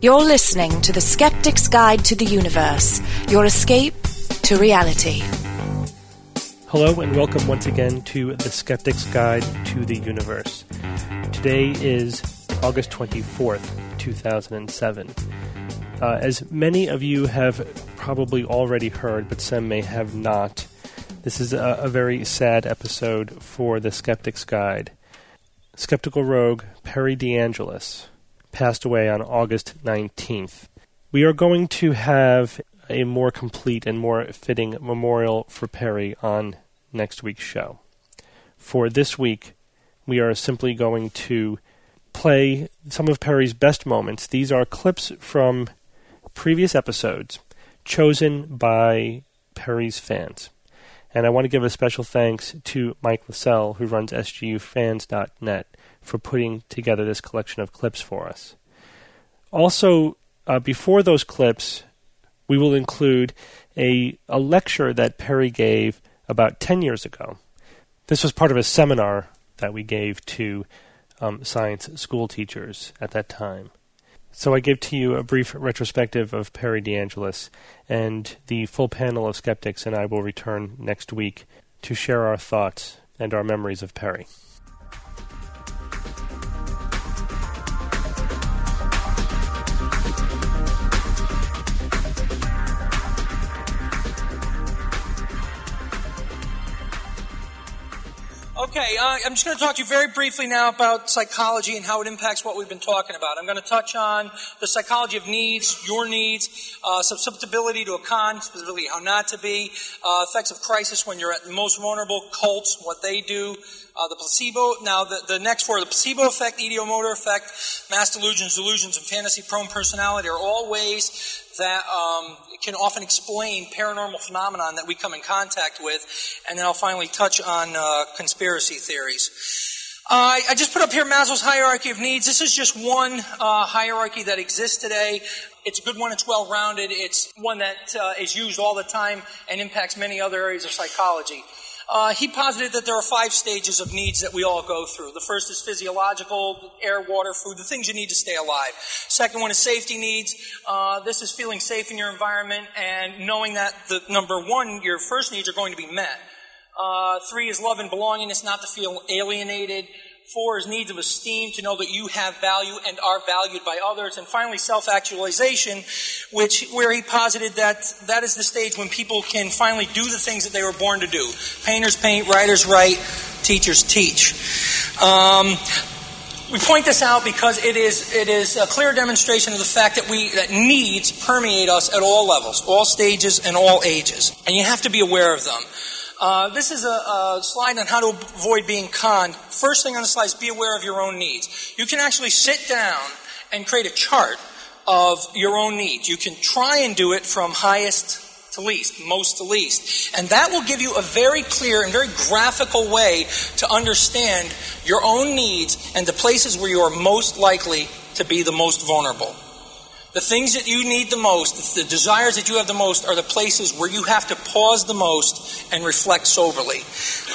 You're listening to The Skeptic's Guide to the Universe, your escape to reality. Hello, and welcome once again to The Skeptic's Guide to the Universe. Today is August 24th, 2007. Uh, as many of you have probably already heard, but some may have not, this is a, a very sad episode for The Skeptic's Guide. Skeptical rogue Perry DeAngelis passed away on August 19th. We are going to have a more complete and more fitting memorial for Perry on next week's show. For this week, we are simply going to play some of Perry's best moments. These are clips from previous episodes chosen by Perry's fans. And I want to give a special thanks to Mike Lascelles, who runs SGUfans.net, for putting together this collection of clips for us. Also, uh, before those clips, we will include a, a lecture that Perry gave about 10 years ago. This was part of a seminar that we gave to um, science school teachers at that time. So I give to you a brief retrospective of Perry DeAngelis, and the full panel of skeptics and I will return next week to share our thoughts and our memories of Perry. Okay, uh, I'm just going to talk to you very briefly now about psychology and how it impacts what we've been talking about. I'm going to touch on the psychology of needs, your needs, uh, susceptibility to a con, specifically how not to be, uh, effects of crisis when you're at the most vulnerable, cults, what they do, uh, the placebo. Now, the, the next four, the placebo effect, ideomotor effect, mass delusions, delusions, and fantasy prone personality are all ways that um, can often explain paranormal phenomenon that we come in contact with. And then I'll finally touch on uh, conspiracy theories. Uh, I just put up here Maslow's hierarchy of needs. This is just one uh, hierarchy that exists today. It's a good one. It's well rounded. It's one that uh, is used all the time and impacts many other areas of psychology. Uh, he posited that there are five stages of needs that we all go through. The first is physiological, air, water, food, the things you need to stay alive. Second one is safety needs. Uh, this is feeling safe in your environment and knowing that the number one, your first needs are going to be met. Uh, three is love and belongingness, not to feel alienated. Four is needs of esteem, to know that you have value and are valued by others. And finally, self-actualization, which, where he posited that that is the stage when people can finally do the things that they were born to do. Painters paint, writers write, teachers teach. Um, we point this out because it is, it is a clear demonstration of the fact that we, that needs permeate us at all levels, all stages and all ages. And you have to be aware of them. Uh, this is a, a, slide on how to avoid being conned. First thing on the slide is be aware of your own needs. You can actually sit down and create a chart of your own needs. You can try and do it from highest to least, most to least. And that will give you a very clear and very graphical way to understand your own needs and the places where you are most likely to be the most vulnerable. The things that you need the most, the desires that you have the most, are the places where you have to pause the most and reflect soberly.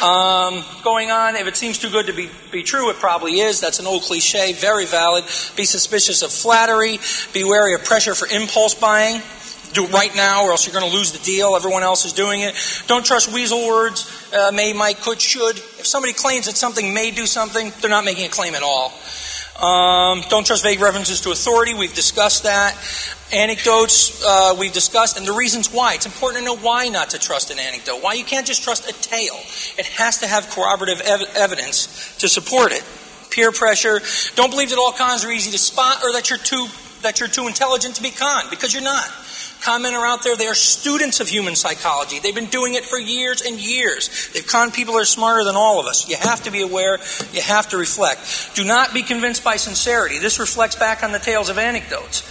Um, going on, if it seems too good to be, be true, it probably is. That's an old cliche, very valid. Be suspicious of flattery. Be wary of pressure for impulse buying. Do it right now, or else you're going to lose the deal. Everyone else is doing it. Don't trust weasel words. Uh, may, might, could, should. If somebody claims that something may do something, they're not making a claim at all. Um, don't trust vague references to authority. We've discussed that. Anecdotes, uh, we've discussed, and the reasons why. It's important to know why not to trust an anecdote. Why you can't just trust a tale. It has to have corroborative ev- evidence to support it. Peer pressure. Don't believe that all cons are easy to spot or that you're too that you're too intelligent to be con because you're not are out there. They are students of human psychology. They've been doing it for years and years. They've conned people that are smarter than all of us. You have to be aware. You have to reflect. Do not be convinced by sincerity. This reflects back on the tales of anecdotes.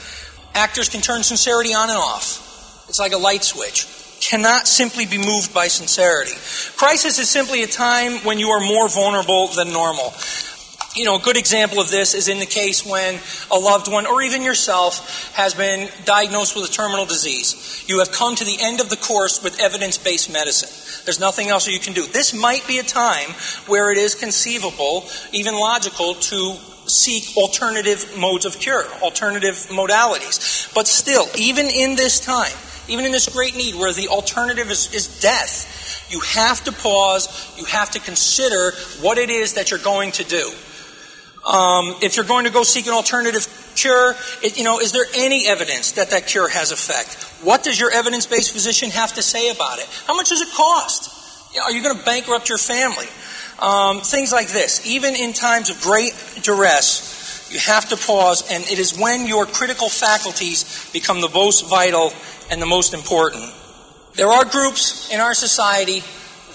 Actors can turn sincerity on and off. It's like a light switch. Cannot simply be moved by sincerity. Crisis is simply a time when you are more vulnerable than normal you know, a good example of this is in the case when a loved one or even yourself has been diagnosed with a terminal disease. You have come to the end of the course with evidence based medicine. There's nothing else you can do. This might be a time where it is conceivable, even logical, to seek alternative modes of cure, alternative modalities. But still, even in this time, even in this great need where the alternative is, is death, you have to pause, you have to consider what it is that you're going to do. Um, if you're going to go seek an alternative cure, it, you know, is there any evidence that that cure has effect? What does your evidence-based physician have to say about it? How much does it cost? Are you going to bankrupt your family? Um, things like this. Even in times of great duress, you have to pause, and it is when your critical faculties become the most vital and the most important. There are groups in our society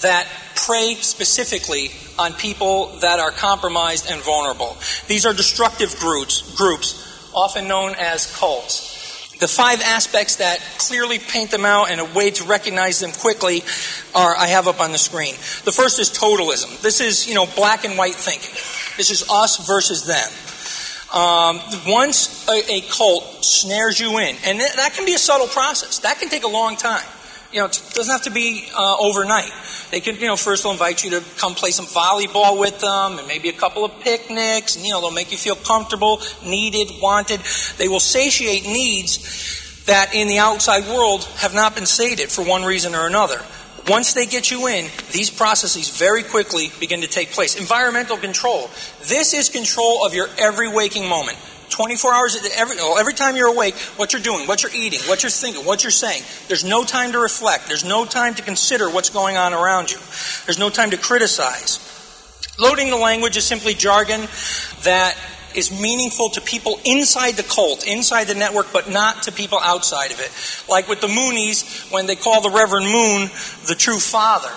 that prey specifically on people that are compromised and vulnerable. These are destructive groups, groups often known as cults. The five aspects that clearly paint them out and a way to recognize them quickly are I have up on the screen. The first is totalism. This is, you know, black and white thinking. This is us versus them. Um, once a, a, cult snares you in, and that can be a subtle process, that can take a long time. You know, it doesn't have to be uh, overnight. They could, you know, first they'll invite you to come play some volleyball with them and maybe a couple of picnics and, you know, they'll make you feel comfortable, needed, wanted. They will satiate needs that in the outside world have not been sated for one reason or another. Once they get you in, these processes very quickly begin to take place. Environmental control. This is control of your every waking moment. 24 hours, every, every time you're awake, what you're doing, what you're eating, what you're thinking, what you're saying. There's no time to reflect. There's no time to consider what's going on around you. There's no time to criticize. Loading the language is simply jargon that is meaningful to people inside the cult, inside the network, but not to people outside of it. Like with the Moonies, when they call the Reverend Moon the true father.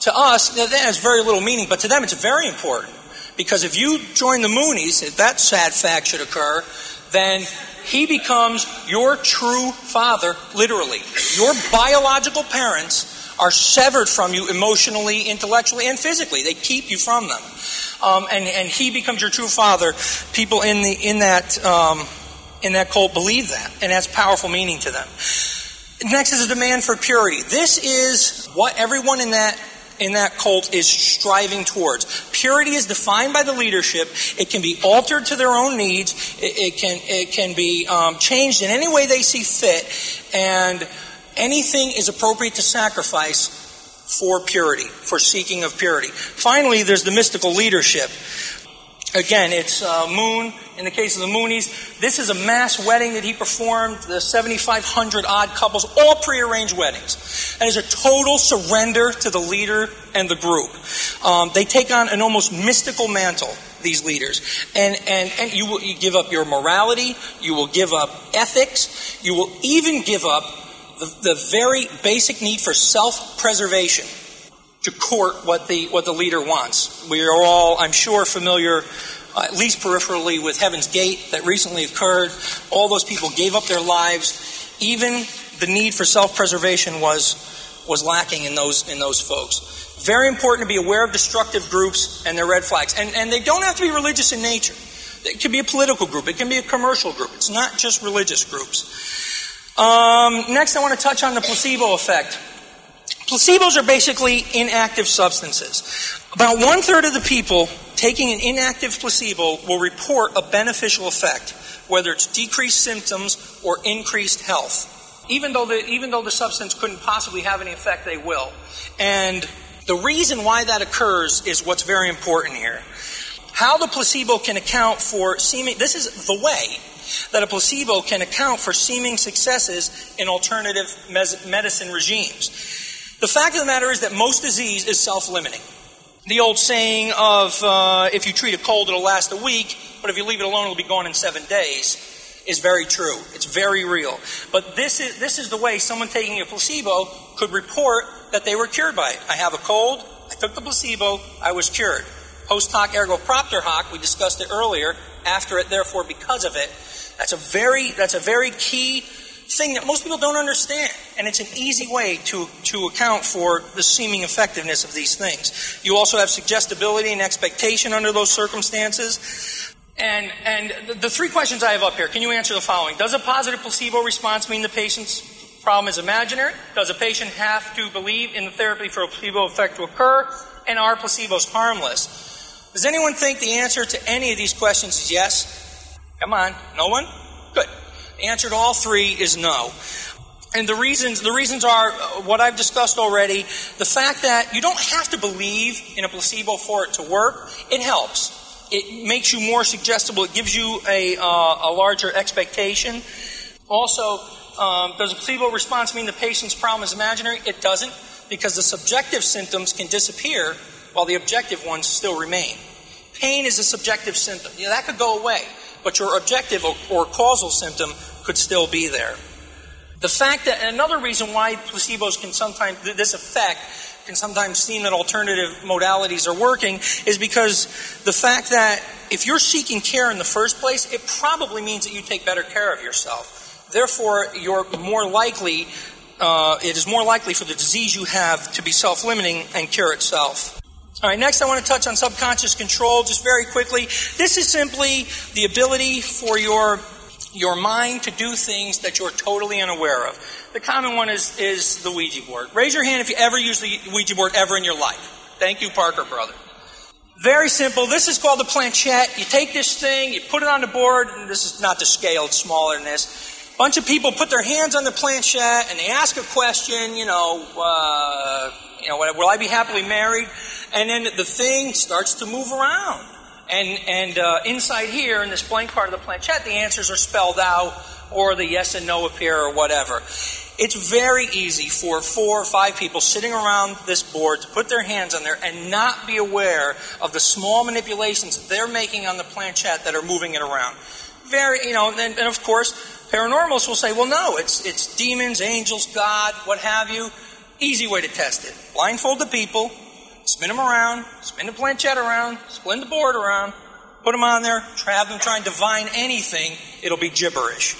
To us, that has very little meaning, but to them it's very important. Because if you join the Moonies, if that sad fact should occur, then he becomes your true father, literally. Your biological parents are severed from you emotionally, intellectually, and physically. They keep you from them. Um, and, and he becomes your true father. People in, the, in, that, um, in that cult believe that, and has powerful meaning to them. Next is a demand for purity. This is what everyone in that in that cult is striving towards. Purity is defined by the leadership. It can be altered to their own needs. It, it can it can be um, changed in any way they see fit, and anything is appropriate to sacrifice for purity, for seeking of purity. Finally, there's the mystical leadership. Again, it's uh, Moon. In the case of the Moonies, this is a mass wedding that he performed. The 7,500 odd couples, all prearranged weddings. And it's a total surrender to the leader and the group. Um, they take on an almost mystical mantle. These leaders, and and and you will you give up your morality. You will give up ethics. You will even give up the, the very basic need for self-preservation to court what the what the leader wants. We are all, I'm sure, familiar, uh, at least peripherally, with Heaven's Gate that recently occurred. All those people gave up their lives. Even the need for self-preservation was was lacking in those in those folks. Very important to be aware of destructive groups and their red flags, and and they don't have to be religious in nature. It could be a political group. It can be a commercial group. It's not just religious groups. Um, next, I want to touch on the placebo effect. Placebos are basically inactive substances. About one third of the people taking an inactive placebo will report a beneficial effect, whether it's decreased symptoms or increased health. Even though the, even though the substance couldn't possibly have any effect, they will. And the reason why that occurs is what's very important here. How the placebo can account for seeming, this is the way that a placebo can account for seeming successes in alternative medicine regimes. The fact of the matter is that most disease is self limiting. The old saying of uh, if you treat a cold, it'll last a week, but if you leave it alone, it'll be gone in seven days is very true. It's very real. But this is, this is the way someone taking a placebo could report that they were cured by it. I have a cold, I took the placebo, I was cured. Post hoc ergo propter hoc, we discussed it earlier, after it, therefore because of it. That's a very, that's a very key thing that most people don't understand. And it's an easy way to, to account for the seeming effectiveness of these things. You also have suggestibility and expectation under those circumstances. And, and the, the three questions I have up here, can you answer the following? Does a positive placebo response mean the patient's problem is imaginary? Does a patient have to believe in the therapy for a placebo effect to occur? And are placebos harmless? Does anyone think the answer to any of these questions is yes? Come on, no one? Good. Answer to all three is no. And the reasons, the reasons are uh, what I've discussed already. The fact that you don't have to believe in a placebo for it to work. It helps. It makes you more suggestible. It gives you a, uh, a larger expectation. Also, um, does a placebo response mean the patient's problem is imaginary? It doesn't, because the subjective symptoms can disappear while the objective ones still remain. Pain is a subjective symptom. Yeah, that could go away, but your objective or, or causal symptom could still be there. The fact that another reason why placebos can sometimes, this effect can sometimes seem that alternative modalities are working is because the fact that if you're seeking care in the first place, it probably means that you take better care of yourself. Therefore, you're more likely, uh, it is more likely for the disease you have to be self limiting and cure itself. All right, next I want to touch on subconscious control just very quickly. This is simply the ability for your your mind to do things that you're totally unaware of. The common one is, is the Ouija board. Raise your hand if you ever used the Ouija board ever in your life. Thank you, Parker, brother. Very simple. This is called the planchette. You take this thing, you put it on the board, and this is not the scale, it's smaller than this. A bunch of people put their hands on the planchette and they ask a question, you know, uh, you know, will I be happily married? And then the thing starts to move around. And, and uh, inside here, in this blank part of the planchette, the answers are spelled out, or the yes and no appear, or whatever. It's very easy for four or five people sitting around this board to put their hands on there and not be aware of the small manipulations they're making on the planchette that are moving it around. Very, you know, and, and of course, paranormals will say, well, no, it's, it's demons, angels, God, what have you. Easy way to test it. Blindfold the people, spin them around, spin the planchette around, spin the board around, put them on there, have them try and divine anything, it'll be gibberish.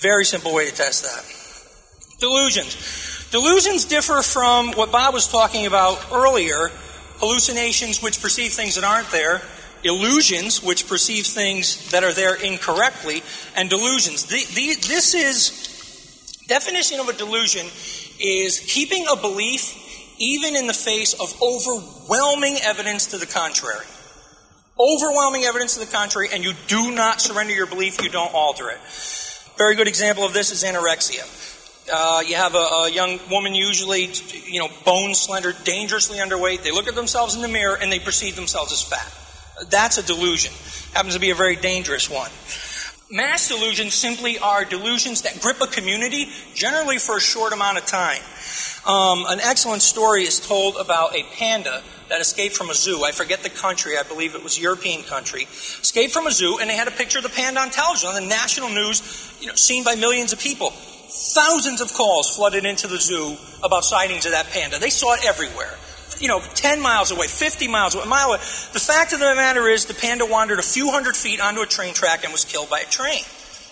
Very simple way to test that. Delusions. Delusions differ from what Bob was talking about earlier hallucinations which perceive things that aren't there, illusions which perceive things that are there incorrectly, and delusions. The, the, this is, definition of a delusion is keeping a belief even in the face of overwhelming evidence to the contrary. Overwhelming evidence to the contrary, and you do not surrender your belief, you don't alter it. Very good example of this is anorexia. Uh, you have a, a, young woman, usually, you know, bone slender, dangerously underweight. They look at themselves in the mirror and they perceive themselves as fat. That's a delusion. Happens to be a very dangerous one. Mass delusions simply are delusions that grip a community, generally for a short amount of time. Um, an excellent story is told about a panda that escaped from a zoo. I forget the country, I believe it was European country. Escaped from a zoo, and they had a picture of the panda on television, on the national news, you know, seen by millions of people. Thousands of calls flooded into the zoo about sightings of that panda. They saw it everywhere. You know, 10 miles away, 50 miles away, a mile away. The fact of the matter is, the panda wandered a few hundred feet onto a train track and was killed by a train.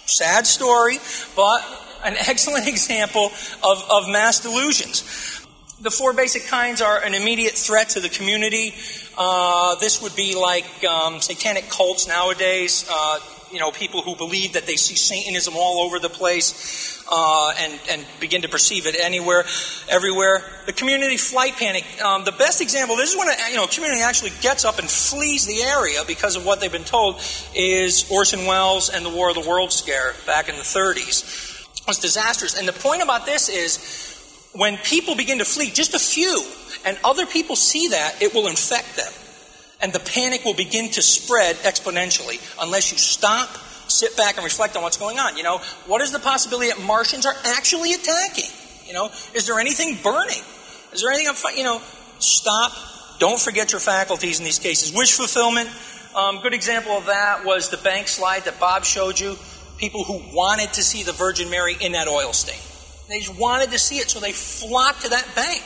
Sad story, but an excellent example of, of mass delusions. The four basic kinds are an immediate threat to the community. Uh, this would be like um, satanic cults nowadays. Uh, you know, people who believe that they see Satanism all over the place uh, and, and begin to perceive it anywhere, everywhere. The community flight panic. Um, the best example, this is when a you know, community actually gets up and flees the area because of what they've been told, is Orson Welles and the War of the Worlds scare back in the 30s was disastrous. And the point about this is when people begin to flee, just a few, and other people see that, it will infect them. And the panic will begin to spread exponentially unless you stop, sit back, and reflect on what's going on. You know, what is the possibility that Martians are actually attacking? You know, is there anything burning? Is there anything, you know, stop. Don't forget your faculties in these cases. Wish fulfillment. Um, good example of that was the bank slide that Bob showed you people who wanted to see the Virgin Mary in that oil stain. They just wanted to see it, so they flocked to that bank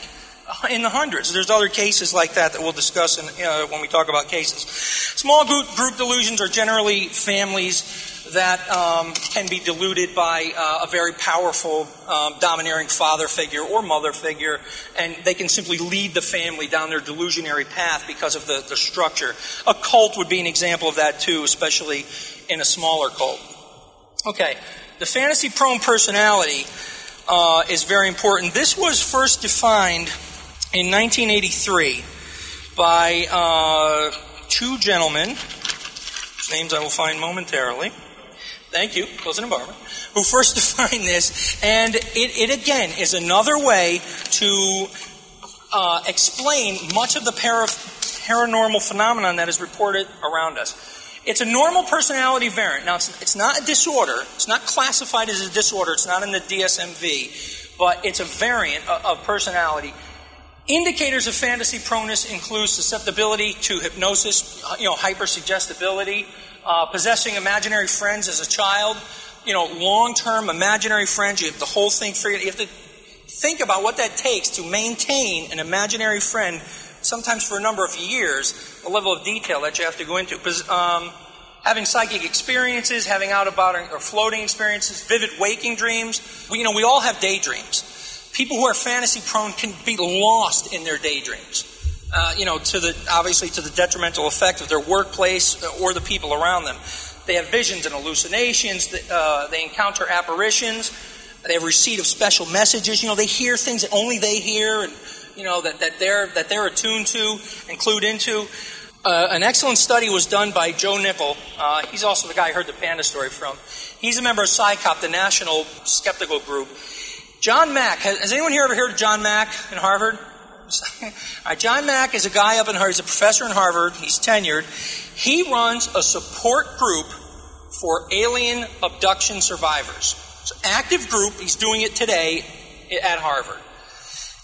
in the hundreds. There's other cases like that that we'll discuss in, uh, when we talk about cases. Small group, group delusions are generally families that um, can be deluded by uh, a very powerful, um, domineering father figure or mother figure, and they can simply lead the family down their delusionary path because of the, the structure. A cult would be an example of that too, especially in a smaller cult. Okay, the fantasy prone personality uh, is very important. This was first defined in 1983 by uh, two gentlemen, names I will find momentarily. Thank you, Cousin and Barber, who first defined this. And it, it again is another way to uh, explain much of the para- paranormal phenomenon that is reported around us. It's a normal personality variant. Now, it's, it's not a disorder. It's not classified as a disorder. It's not in the DSMV, but it's a variant of, of personality. Indicators of fantasy proneness include susceptibility to hypnosis, you know, hypersuggestibility, uh, possessing imaginary friends as a child, you know, long-term imaginary friends. You have the whole thing figured. You have to think about what that takes to maintain an imaginary friend sometimes for a number of years, the level of detail that you have to go into. Because um, having psychic experiences, having out about or floating experiences, vivid waking dreams. We, you know, we all have daydreams. People who are fantasy prone can be lost in their daydreams. Uh, you know, to the obviously to the detrimental effect of their workplace or the people around them. They have visions and hallucinations. Uh, they encounter apparitions. They have receipt of special messages. You know, they hear things that only they hear, and you know, that, that, they're, that they're attuned to and clued into. Uh, an excellent study was done by Joe Nickell. Uh, he's also the guy I heard the panda story from. He's a member of CSICOP, the national skeptical group. John Mack, has, has anyone here ever heard of John Mack in Harvard? John Mack is a guy up in Harvard. He's a professor in Harvard. He's tenured. He runs a support group for alien abduction survivors. It's an active group. He's doing it today at Harvard.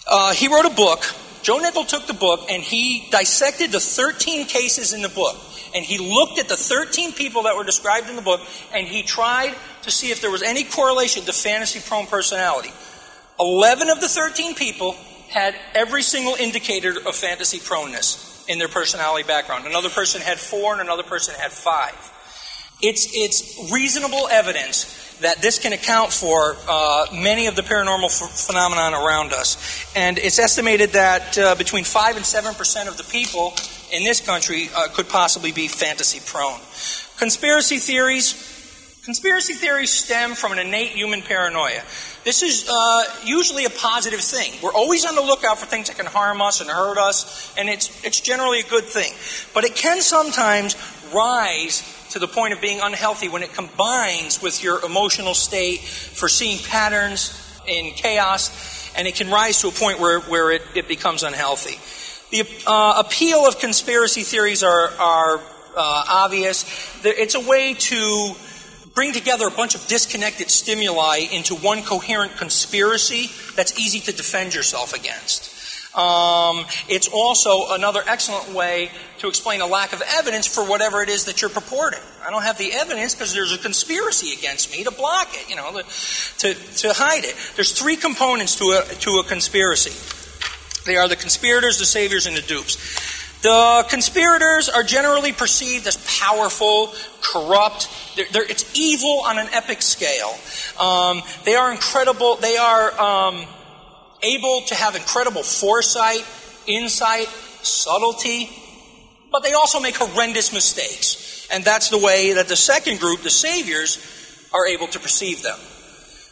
Uh, he wrote a book. Joe Nickell took the book and he dissected the 13 cases in the book. And he looked at the 13 people that were described in the book and he tried to see if there was any correlation to fantasy prone personality. 11 of the 13 people had every single indicator of fantasy proneness in their personality background. Another person had four and another person had five. It's, it's reasonable evidence that this can account for uh, many of the paranormal ph- phenomenon around us. And it's estimated that uh, between 5 and 7% of the people in this country uh, could possibly be fantasy prone. Conspiracy theories. Conspiracy theories stem from an innate human paranoia. This is uh, usually a positive thing. We're always on the lookout for things that can harm us and hurt us, and it's, it's generally a good thing. But it can sometimes rise to the point of being unhealthy when it combines with your emotional state for seeing patterns in chaos, and it can rise to a point where, where it, it becomes unhealthy. The uh, appeal of conspiracy theories are, are uh, obvious. It's a way to bring together a bunch of disconnected stimuli into one coherent conspiracy that's easy to defend yourself against. Um, it's also another excellent way to explain a lack of evidence for whatever it is that you're purporting. I don't have the evidence because there's a conspiracy against me to block it, you know, to, to hide it. There's three components to a, to a conspiracy. They are the conspirators, the saviors, and the dupes. The conspirators are generally perceived as powerful, corrupt. They're, they're, it's evil on an epic scale. Um, they are incredible. They are um, able to have incredible foresight, insight, subtlety, but they also make horrendous mistakes. And that's the way that the second group, the saviors, are able to perceive them.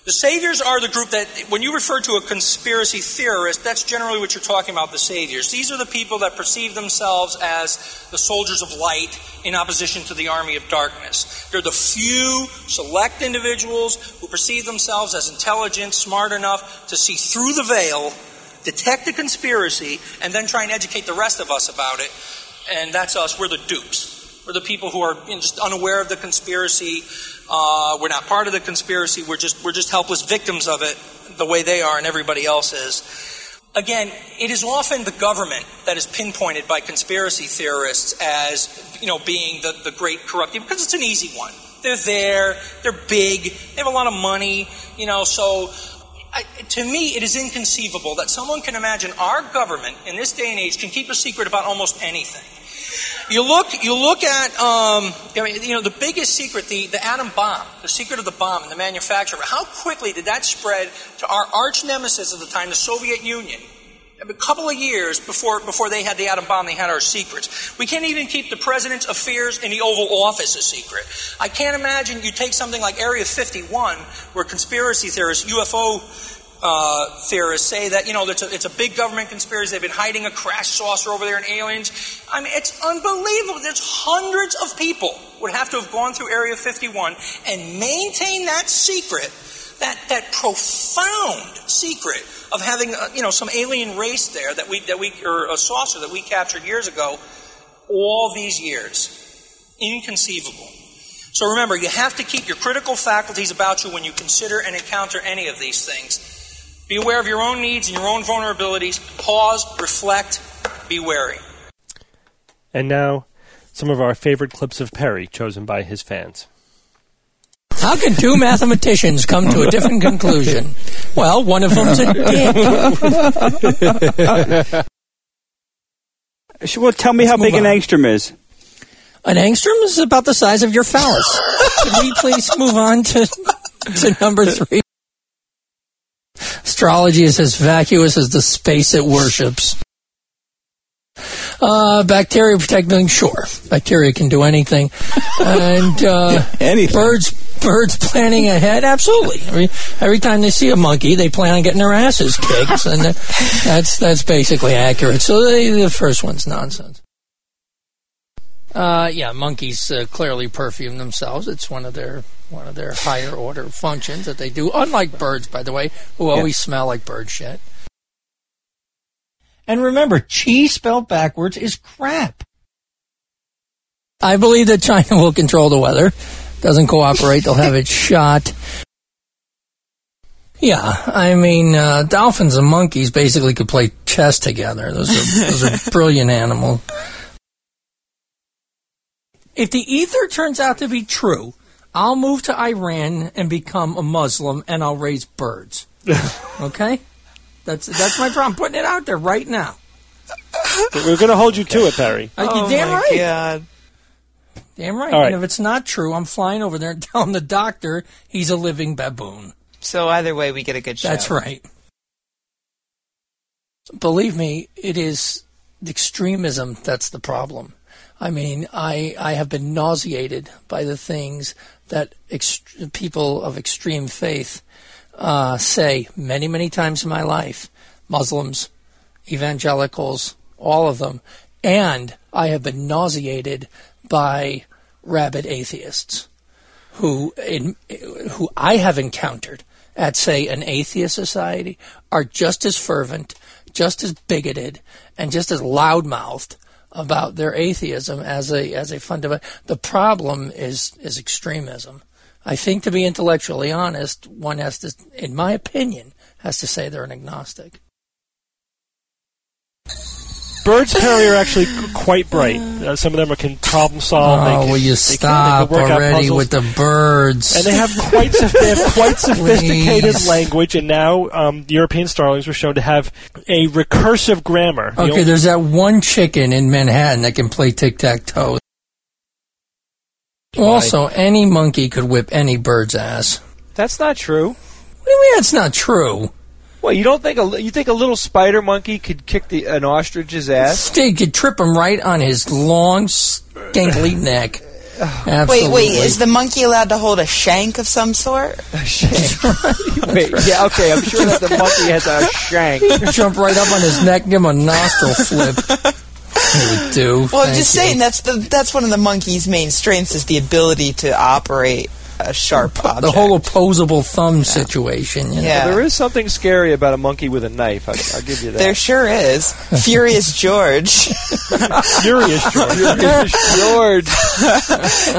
The saviors are the group that, when you refer to a conspiracy theorist, that's generally what you're talking about, the saviors. These are the people that perceive themselves as the soldiers of light in opposition to the army of darkness. They're the few select individuals who perceive themselves as intelligent, smart enough to see through the veil, detect the conspiracy, and then try and educate the rest of us about it. And that's us. We're the dupes. We're the people who are just unaware of the conspiracy. Uh, we're not part of the conspiracy. We're just we're just helpless victims of it, the way they are and everybody else is. Again, it is often the government that is pinpointed by conspiracy theorists as you know being the, the great corrupting because it's an easy one. They're there. They're big. They have a lot of money. You know, so I, to me, it is inconceivable that someone can imagine our government in this day and age can keep a secret about almost anything. You look, you look at, um, I mean, you know, the biggest secret, the, the atom bomb, the secret of the bomb and the manufacture. How quickly did that spread to our arch nemesis at the time, the Soviet Union? A couple of years before, before they had the atom bomb, they had our secrets. We can't even keep the president's affairs in the Oval Office a secret. I can't imagine you take something like Area 51, where conspiracy theorists, UFO uh, theorists say that you know it's a, it's a big government conspiracy. They've been hiding a crash saucer over there in aliens. I mean, it's unbelievable. There's hundreds of people would have to have gone through Area 51 and maintain that secret, that that profound secret of having uh, you know some alien race there that we that we or a saucer that we captured years ago. All these years, inconceivable. So remember, you have to keep your critical faculties about you when you consider and encounter any of these things. Be aware of your own needs and your own vulnerabilities. Pause, reflect, be wary. And now, some of our favorite clips of Perry chosen by his fans. How can two mathematicians come to a different conclusion? Well, one of them's a dick. Well, tell me how big an angstrom is. An angstrom is about the size of your phallus. Can we please move on to, to number three? Astrology is as vacuous as the space it worships. Uh, bacteria protecting, sure. Bacteria can do anything. And uh, Anything. birds birds planning ahead, absolutely. Every, every time they see a monkey, they plan on getting their asses kicked, and that's that's basically accurate. So they, the first one's nonsense. Uh, yeah, monkeys uh, clearly perfume themselves. It's one of their one of their higher order functions that they do. Unlike birds, by the way, who always smell like bird shit. And remember, cheese spelled backwards is crap. I believe that China will control the weather. Doesn't cooperate, they'll have it shot. Yeah, I mean, uh, dolphins and monkeys basically could play chess together. Those are those are brilliant animals. If the ether turns out to be true, I'll move to Iran and become a Muslim, and I'll raise birds. Okay, that's that's my problem. I'm putting it out there right now. We're going to hold you to it, Perry. Uh, Oh you damn my right. God. Damn right. All right. And if it's not true, I'm flying over there and telling the doctor he's a living baboon. So either way, we get a good show. That's right. Believe me, it is extremism that's the problem. I mean, I I have been nauseated by the things that people of extreme faith uh, say many many times in my life. Muslims, evangelicals, all of them, and I have been nauseated by rabid atheists who in, who I have encountered at say an atheist society are just as fervent, just as bigoted, and just as loudmouthed about their atheism as a as a fundamental. The problem is is extremism. I think to be intellectually honest, one has to, in my opinion, has to say they're an agnostic. Birds, Perry, are actually quite bright. Uh, some of them are, can problem solve. they oh, can, will you they stop can, they already with the birds? And they have quite sof- they have quite sophisticated Please. language, and now um, European starlings were shown to have a recursive grammar. The Okay, only- there's that one chicken in Manhattan that can play tic tac toe. Also, any monkey could whip any bird's ass. That's not true. What do you mean that's not true? Well, you don't think a you think a little spider monkey could kick the an ostrich's ass? Stig could trip him right on his long, skinkly neck. Absolutely. Wait, wait, is the monkey allowed to hold a shank of some sort? a Wait, yeah, okay, I'm sure that the monkey has a shank. jump right up on his neck give him a nostril flip? He would do. Well, I'm just you. saying that's the that's one of the monkey's main strengths is the ability to operate a sharp object. the whole opposable thumb situation. You know? Yeah. There is something scary about a monkey with a knife. I, I'll give you that. There sure is. Furious George. furious George. George.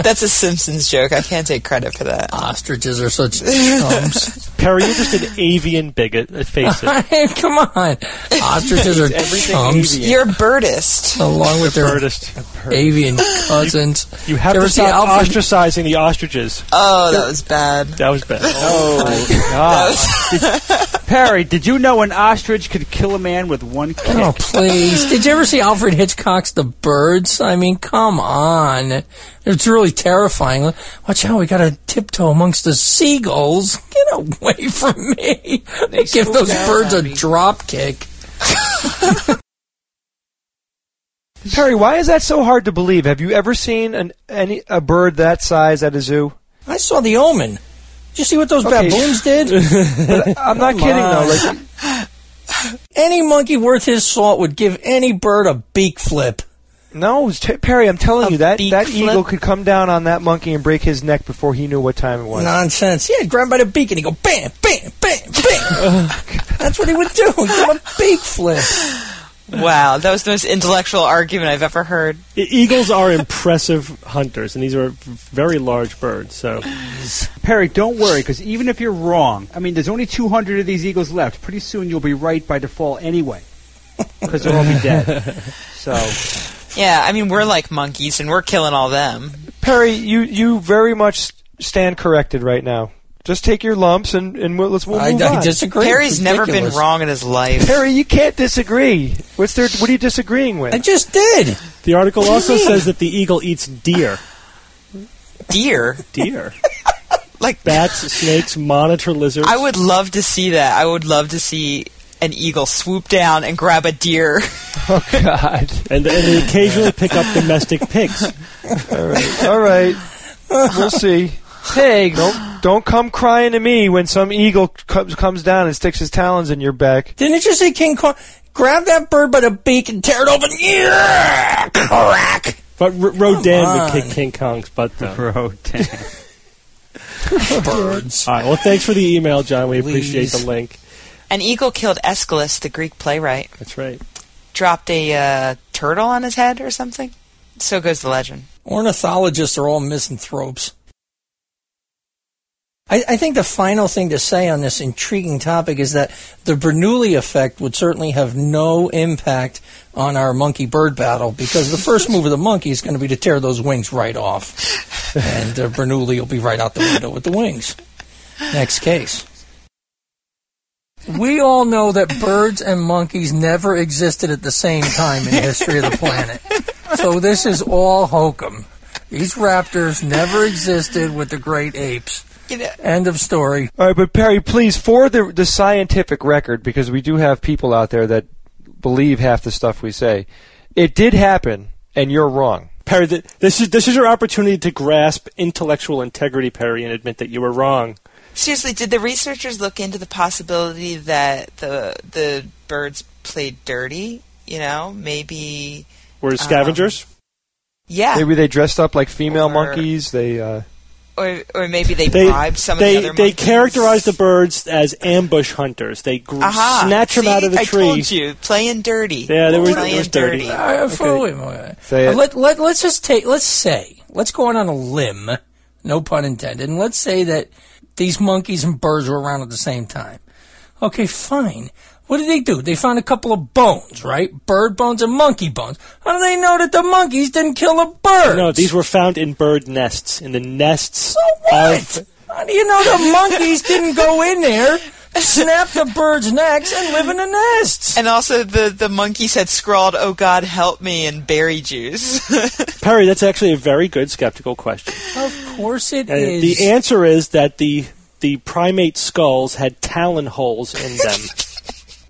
That's a Simpsons joke. I can't take credit for that. Ostriches are such chumps. Perry, you're just an avian bigot. uh, Face it. Come on. Ostriches are Everything chumps. avian. You're a birdist. Along with their Birdist. avian cousins. You have You ever to stop Alfred- ostracizing the ostriches. Oh, that was bad. That was bad. Oh, my God. Perry, did you know an ostrich could kill a man with one kick? Oh, please. Did you ever see Alfred Hitchcock's The Birds? I mean, come on. It's really terrifying. Watch out, we got to tiptoe amongst the seagulls. Get away from me. Give those birds a me. drop kick. Perry, why is that so hard to believe? Have you ever seen an any a bird that size at a zoo? I saw The Omen. Did you see what those Okay. baboons did? Uh, I'm not Come kidding on. though. Like, any monkey worth his salt would give any bird a beak flip. No, T- Perry, I'm telling A you that that flip? eagle could come down on that monkey and break his neck before he knew what time it was. Nonsense. Yeah, he'd grab him by the beak and he'd go bam, bam, bam, bam. That's what he would do. He'd give him a beak flip. Wow, that was the most intellectual argument I've ever heard. Eagles are impressive hunters, and these are very large birds. So Perry, don't worry, because even if you're wrong, I mean, there's only 200 of these eagles left. Pretty soon you'll be right by default anyway, because they'll all be dead. So, Yeah, I mean we're like monkeys and we're killing all them. Perry, you you very much stand corrected right now. Just take your lumps and and we'll, let's we'll I, move I on. disagree. Perry's never been wrong in his life. Perry, you can't disagree. What's there? What are you disagreeing with? I just did. the article also says that the eagle eats deer. Deer, Deer, like bats, snakes, monitor lizards. I would love to see that. I would love to see an eagle swoop down and grab a deer. oh God! and, and they occasionally pick up domestic pigs. All right, all right. We'll see. Hey, don't don't come crying to me when some eagle comes comes down and sticks his talons in your back. Didn't it just say King Kong? Grab that bird by the beak and tear it open. Yeah, crack. But R- Rodan would kick King Kong's butt, though. Rodan. Birds. All right. Well, thanks for the email, John. We appreciate the link. An eagle killed Aeschylus, the Greek playwright. That's right. Dropped a uh, turtle on his head or something. So goes the legend. Ornithologists are all misanthropes. I, I think the final thing to say on this intriguing topic is that the Bernoulli effect would certainly have no impact on our monkey bird battle because the first move of the monkey is going to be to tear those wings right off. and uh, Bernoulli will be right out the window with the wings. Next case. We all know that birds and monkeys never existed at the same time in the history of the planet. So this is all hokum. These raptors never existed with the great apes. End of story. All right, but Perry, please, for the the scientific record, because we do have people out there that believe half the stuff we say. It did happen, and you're wrong. Perry, this is this is your opportunity to grasp intellectual integrity, Perry, and admit that you were wrong. Seriously, did the researchers look into the possibility that the the birds played dirty? You know, maybe. We're scavengers. Yeah, Maybe they dressed up like female Or- monkeys. They uh, or or maybe they, they bribed some they, of the other they monkeys. characterize the birds as ambush hunters. They gr- Aha. snatch them out of the I tree. told you, playing dirty. Yeah, they were- playing was dirty. Uh, for- wait a. Say Uh, it. let, let, let's just take, let's say, let's go on on a limb, no pun intended, and let's say that these monkeys and birds were around at the same time. Okay, fine. What did they do? They found a couple of bones, right? Bird bones and monkey bones. How do they know that the monkeys didn't kill the birds? No, these were found in bird nests. In the nests So what? of How do you know the monkeys didn't go in there, snap the birds' necks, and live in the nests? And also, the the monkeys had scrawled, "Oh God, help me!" in berry juice. Perry. That's actually a very good skeptical question. Of course it uh, And is. the answer is that the the primate skulls had talon holes in them.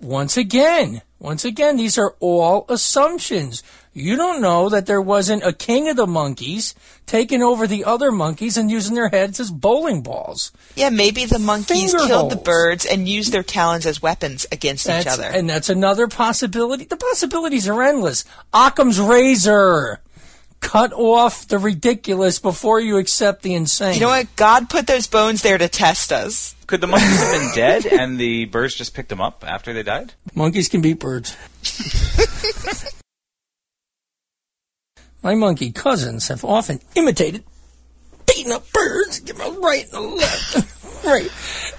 Once again, once again, these are all assumptions. You don't know that there wasn't a king of the monkeys taking over the other monkeys and using their heads as bowling balls. yeah, maybe the monkeys Finger killed the birds and used their talons as weapons against That's, each other. And that's another possibility. The possibilities are endless. Occam's razor. Cut off the ridiculous before you accept the insane. you know what? God put those bones there to test us. Could the monkeys have been dead and the birds just picked them up after they died? Monkeys can beat birds. My monkey cousins have often imitated beating up birds, give them a right and a left. right.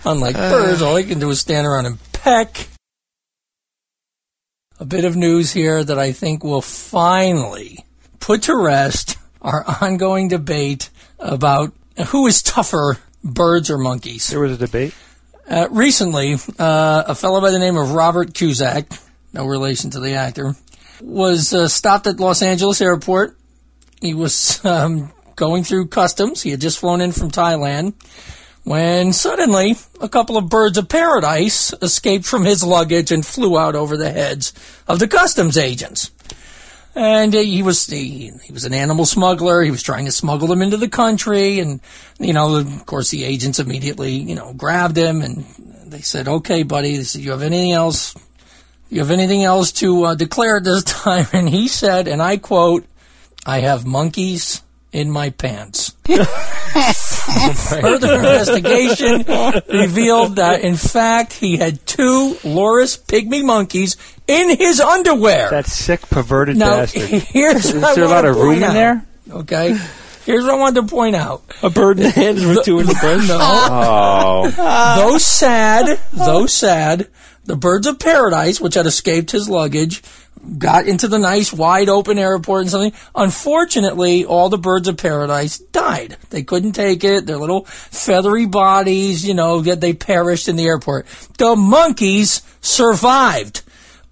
Unlike birds, all they can do is stand around and peck. A bit of news here that I think will finally put to rest our ongoing debate about who is tougher, birds or monkeys. there was a debate. Uh, recently, uh, a fellow by the name of Robert Cusack, no relation to the actor, was uh, stopped at Los Angeles airport. He was um, going through customs. He had just flown in from Thailand when suddenly a couple of birds of paradise escaped from his luggage and flew out over the heads of the customs agents. and uh, he was he, he was an animal smuggler. He was trying to smuggle them into the country, and you know, of course, the agents immediately you know grabbed him and they said, "Okay, buddy, you have anything else? You have anything else to uh, declare at this time?" And he said, and I quote, "I have monkeys." In my pants. Further investigation revealed that, in fact, he had two Loris pygmy monkeys in his underwear. That sick, perverted Now, bastard. here's Is there a lot of room in out, there? Okay. Here's what I wanted to point out. A bird in the hands with two in the breast. No. Oh, though sad, though sad, the birds of paradise, which had escaped his luggage, got into the nice wide open airport and something. Unfortunately, all the birds of paradise died. They couldn't take it. Their little feathery bodies, you know, yet they perished in the airport. The monkeys survived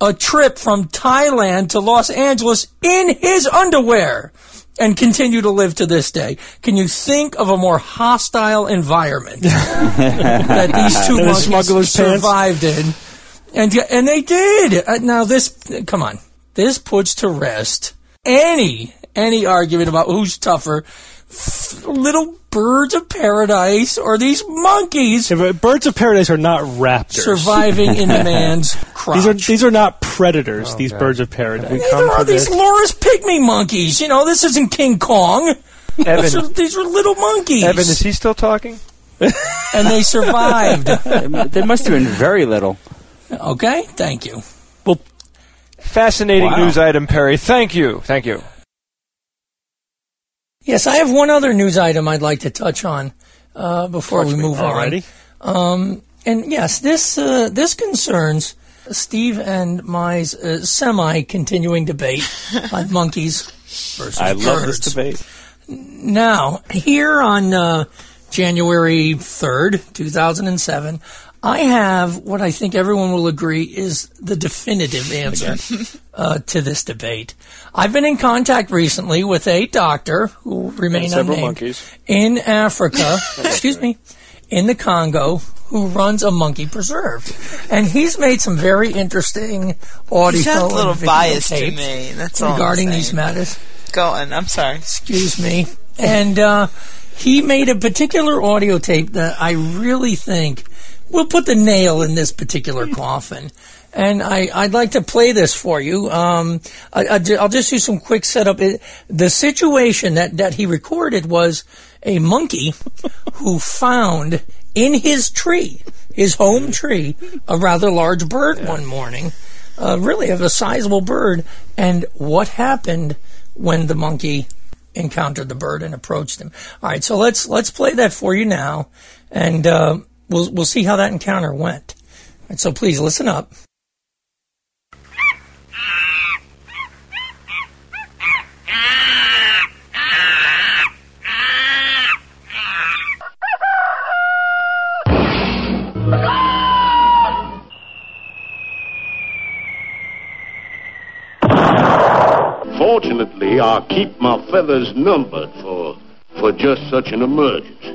a trip from Thailand to Los Angeles in his underwear and continue to live to this day. Can you think of a more hostile environment that these two monkeys smuggler's pants? survived in? And and they did. Uh, now this, come on, this puts to rest any any argument about who's tougher, little birds of paradise or these monkeys Yeah, but birds of paradise are not raptors. surviving in the man's crotch. These are these are not predators. these God. birds of paradise. Neither are these Loris pygmy monkeys. You know, this isn't King Kong. These are, Evan, these are little monkeys. Evan, is he still talking? and they survived. they must have been very little. Okay, thank you. Well, Fascinating Wow. news item, Perry. Thank you. Thank you. Yes, I have one other news item I'd like to touch on uh, before we move already. on. And yes, this uh, this concerns Steve and my uh, semi continuing debate on monkeys versus I love this debate. Now, here on uh, January 3rd, 2007, I have what I think everyone will agree is the definitive answer uh, to this debate. I've been in contact recently with a doctor who remains several unnamed monkeys. in Africa, excuse me, in the Congo, who runs a monkey preserve. And he's made some very interesting audio You sound a little and video biased to tapes me. That's all regarding saying. these matters Go on. I'm sorry. excuse me. And uh, he made a particular audio tape that I really think will put the nail in this particular coffin. And I, I'd like to play this for you. Um, I, will just do some quick setup. It, the situation that, that he recorded was a monkey who found in his tree, his home tree, a rather large bird one morning. Uh, really of a sizable bird. And what happened when the monkey encountered the bird and approached him. All right, so let's let's play that for you now, and uh, we'll we'll see how that encounter went. Right, so please listen up. Fortunately, I keep my feathers numbered for for just such an emergency.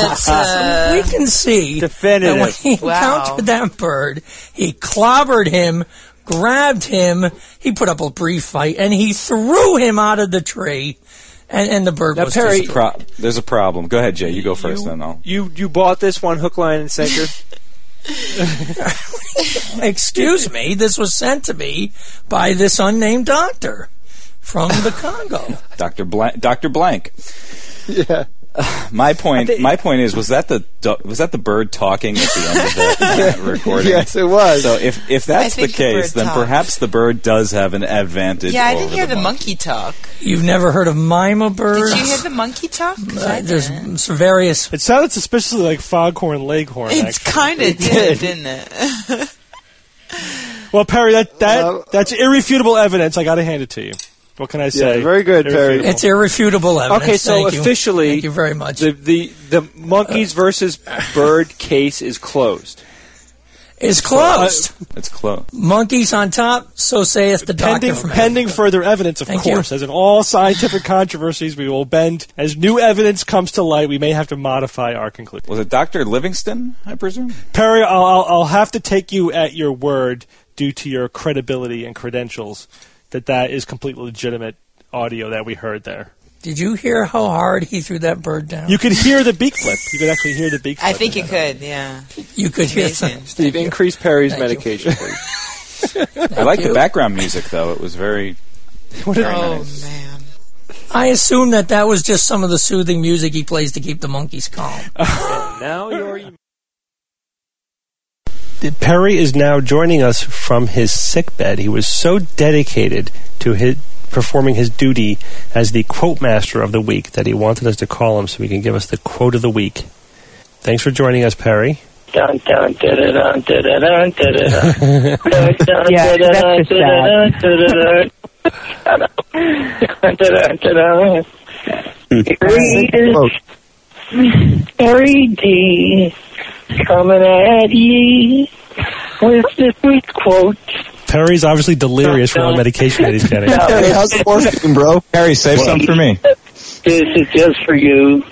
That's uh, we can see Definitive. that when he Wow. encountered that bird, he clobbered him, grabbed him, he put up a brief fight, and he threw him out of the tree, and, and the bird Now, was Perry- destroyed. Pro- there's a problem. Go ahead, Jay. You go first, then I'll. You you bought this one hook, line, and sinker. Excuse me, this was sent to me by this unnamed doctor from the Congo. Dr. Blank. Dr. Blank. yeah. My point. My point is, was that the was that the bird talking at the end of that uh, recording? Yes, it was. So if if that's the think the case, then talked. perhaps the bird does have an advantage. yeah. I didn't hear the monkey. monkey talk. You've never heard of mynah birds? Did you hear the monkey talk? Uh, there's some various. It sounded suspiciously like Foghorn Leghorn. It's kind of did, didn't it? Well, Perry, that that Uh, that's irrefutable evidence. I got to hand it to you. What can I say? Yeah, very good, Perry. It's irrefutable evidence. Okay, so Thank you. officially, Thank you very much. The the the monkeys versus bird case is closed. it's closed. Uh, it's closed. Monkeys on top, so saith the pending doctor from pending Africa. further evidence, of Thank course. you. As in all scientific controversies, we will bend as new evidence comes to light. We may have to modify our conclusion. Was it Dr. Livingstone? I presume. Perry, I'll, I'll, I'll have to take you at your word due to your credibility and credentials. That that is completely legitimate audio that we heard there. Did you hear how hard he threw that bird down? You could hear the beak flip. You could actually hear the beak flip. I think you could, yeah. You could hear Amazing. Steve, increase Perry's Thank you. medication, please. I like you. the background music though. It was very. very Oh nice. man. I assume that that was just some of the soothing music he plays to keep the monkeys calm. now you're. Perry is now joining us from his sickbed. He was so dedicated to his, performing his duty as the quote master of the week that he wanted us to call him so he can give us the quote of the week. Thanks for joining us, Perry. Yeah, that's Perry D coming at ye with this week's quote. Perry's obviously delirious from the medication that he's getting. Hey, how's the morphine, bro? Harry, save some for me. This is just for you,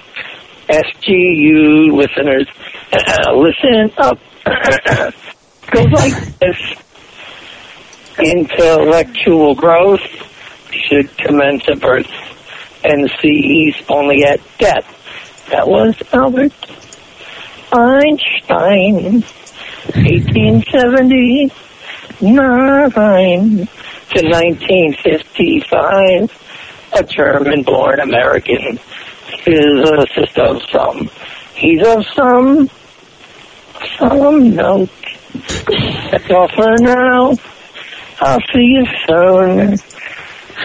SGU listeners. Uh, listen up. Goes like this. Intellectual growth should commence at birth and cease only at death. That was Albert Einstein, 1879 to 1955 a German-born American physicist of some. He's of some, some note. That's all for now. I'll see you soon.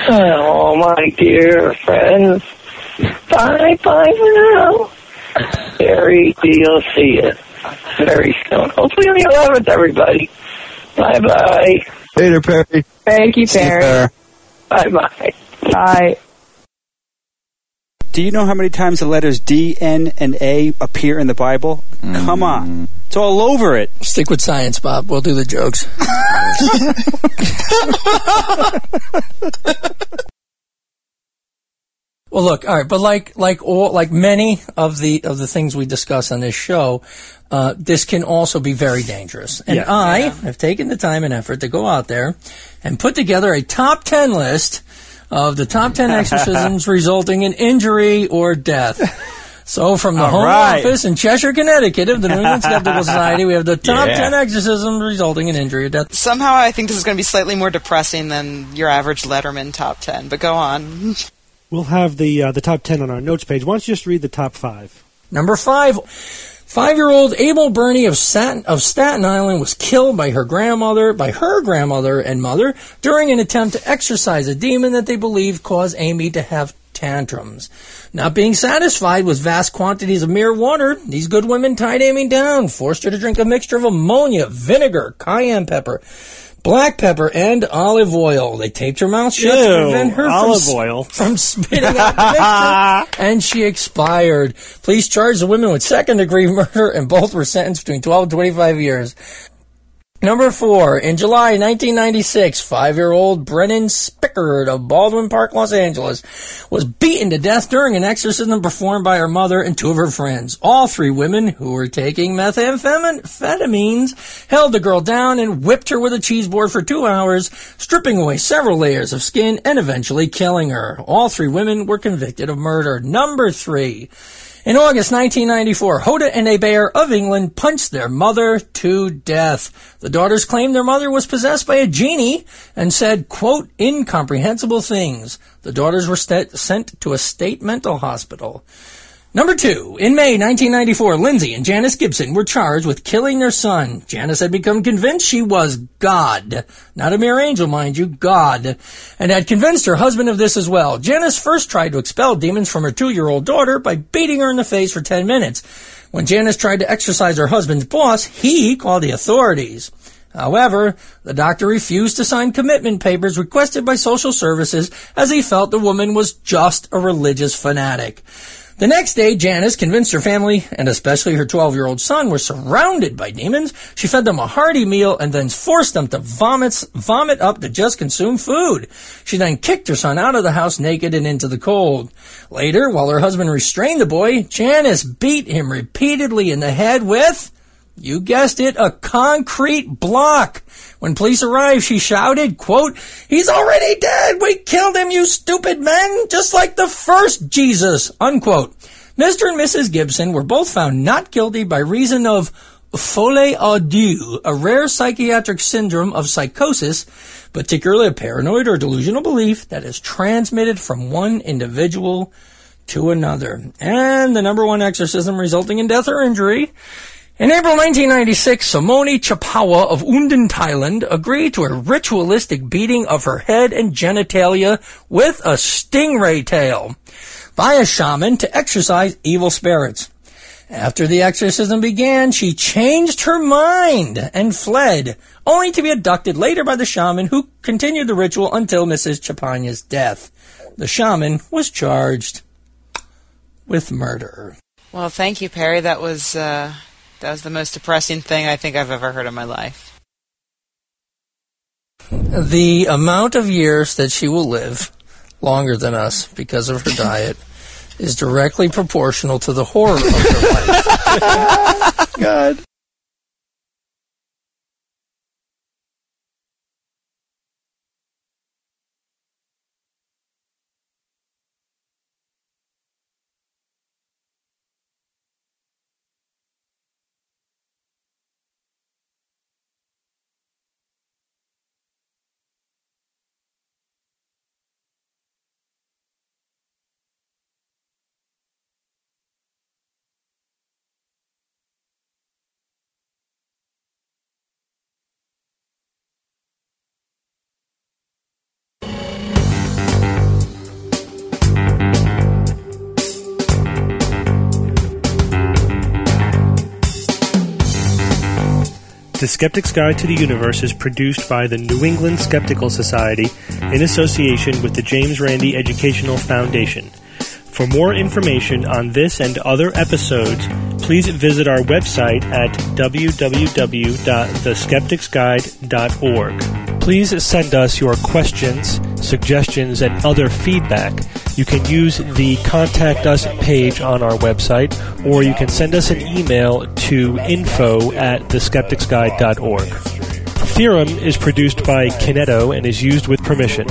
Oh, my dear friends. Bye bye for now. Very deal. See you very soon. Hopefully on the 11th, everybody. Bye bye. Later, Perry. Thank you, Perry. Bye bye. Bye. Do you know how many times the letters D, N, and A appear in the Bible? Come on. Mm. It's all over it. Stick with science, Bob. We'll do the jokes. well, look, all right, but like like all like many of the of the things we discuss on this show, uh, this can also be very dangerous. And Yeah. I have taken the time and effort to go out there and put together a top ten list of the top ten exorcisms resulting in injury or death. So, from the All home right. office in Cheshire, Connecticut, of the New England Skeptical Society, we have the top Yeah. 10 exorcisms resulting in injury or death. Somehow I think this is going to be slightly more depressing than your average Letterman top 10, but go on. We'll have the uh, the top ten on our notes page. Why don't you just read the top five? Number five, five-year-old Amy Burney of Staten, of Staten Island was killed by her grandmother, by her grandmother and mother during an attempt to exorcise a demon that they believed caused Amy to have tantrums. Not being satisfied with vast quantities of mere water, these good women tied Amy down, forced her to drink a mixture of ammonia, vinegar, cayenne pepper, black pepper, and olive oil. They taped her mouth shut to prevent her olive from, oil. from spitting out and she expired. Police charged the women with second degree murder, and both were sentenced between 12 and 25 years. Number four, in July 1996, five-year-old Brennan Spickard of Baldwin Park, Los Angeles, was beaten to death during an exorcism performed by her mother and two of her friends. All three women, who were taking methamphetamines, held the girl down and whipped her with a cheese board for two hours, stripping away several layers of skin and eventually killing her. All three women were convicted of murder. Number three, in August 1994, Hoda and Abair of England punched their mother to death. The daughters claimed their mother was possessed by a genie and said, quote, incomprehensible things. The daughters were st- sent to a state mental hospital. Number two, in May 1994, Lindsay and Janice Gibson were charged with killing their son. Janice had become convinced she was God. Not a mere angel, mind you, God. And had convinced her husband of this as well. Janice first tried to expel demons from her two-year-old daughter by beating her in the face for 10 minutes. When Janice tried to exorcise her husband's boss, he called the authorities. However, the doctor refused to sign commitment papers requested by social services as he felt the woman was just a religious fanatic. The next day, Janice convinced her family, and especially her 12 year old son, were surrounded by demons. She fed them a hearty meal and then forced them to vomit, vomit up to just consume food. She then kicked her son out of the house naked and into the cold. Later, while her husband restrained the boy, Janice beat him repeatedly in the head with You guessed it, a concrete block. When police arrived, she shouted, quote, He's already dead! We killed him, you stupid men! Just like the first Jesus! Unquote. Mr. and Mrs. Gibson were both found not guilty by reason of folie à deux, a rare psychiatric syndrome of psychosis, particularly a paranoid or delusional belief that is transmitted from one individual to another. And the number one exorcism resulting in death or injury. In April 1996, Simone Chapawa of Undan, Thailand agreed to a ritualistic beating of her head and genitalia with a stingray tail by a shaman to exorcise evil spirits. After the exorcism began, she changed her mind and fled, only to be abducted later by the shaman who continued the ritual until Mrs. Chapanya's death. The shaman was charged with murder. Well, thank you, Perry. That was uh, that was the most depressing thing I think I've ever heard in my life. The amount of years that she will live, longer than us because of her diet, is directly proportional to the horror of her life. God. The Skeptic's Guide to the Universe is produced by the New England Skeptical Society in association with the James Randi Educational Foundation. For more information on this and other episodes, please visit our website at www.theskepticsguide.org. Please send us your questions, suggestions, and other feedback. You can use the Contact Us page on our website, or you can send us an email to info at theskepticsguide.org. Theorem is produced by Kineto and is used with permission.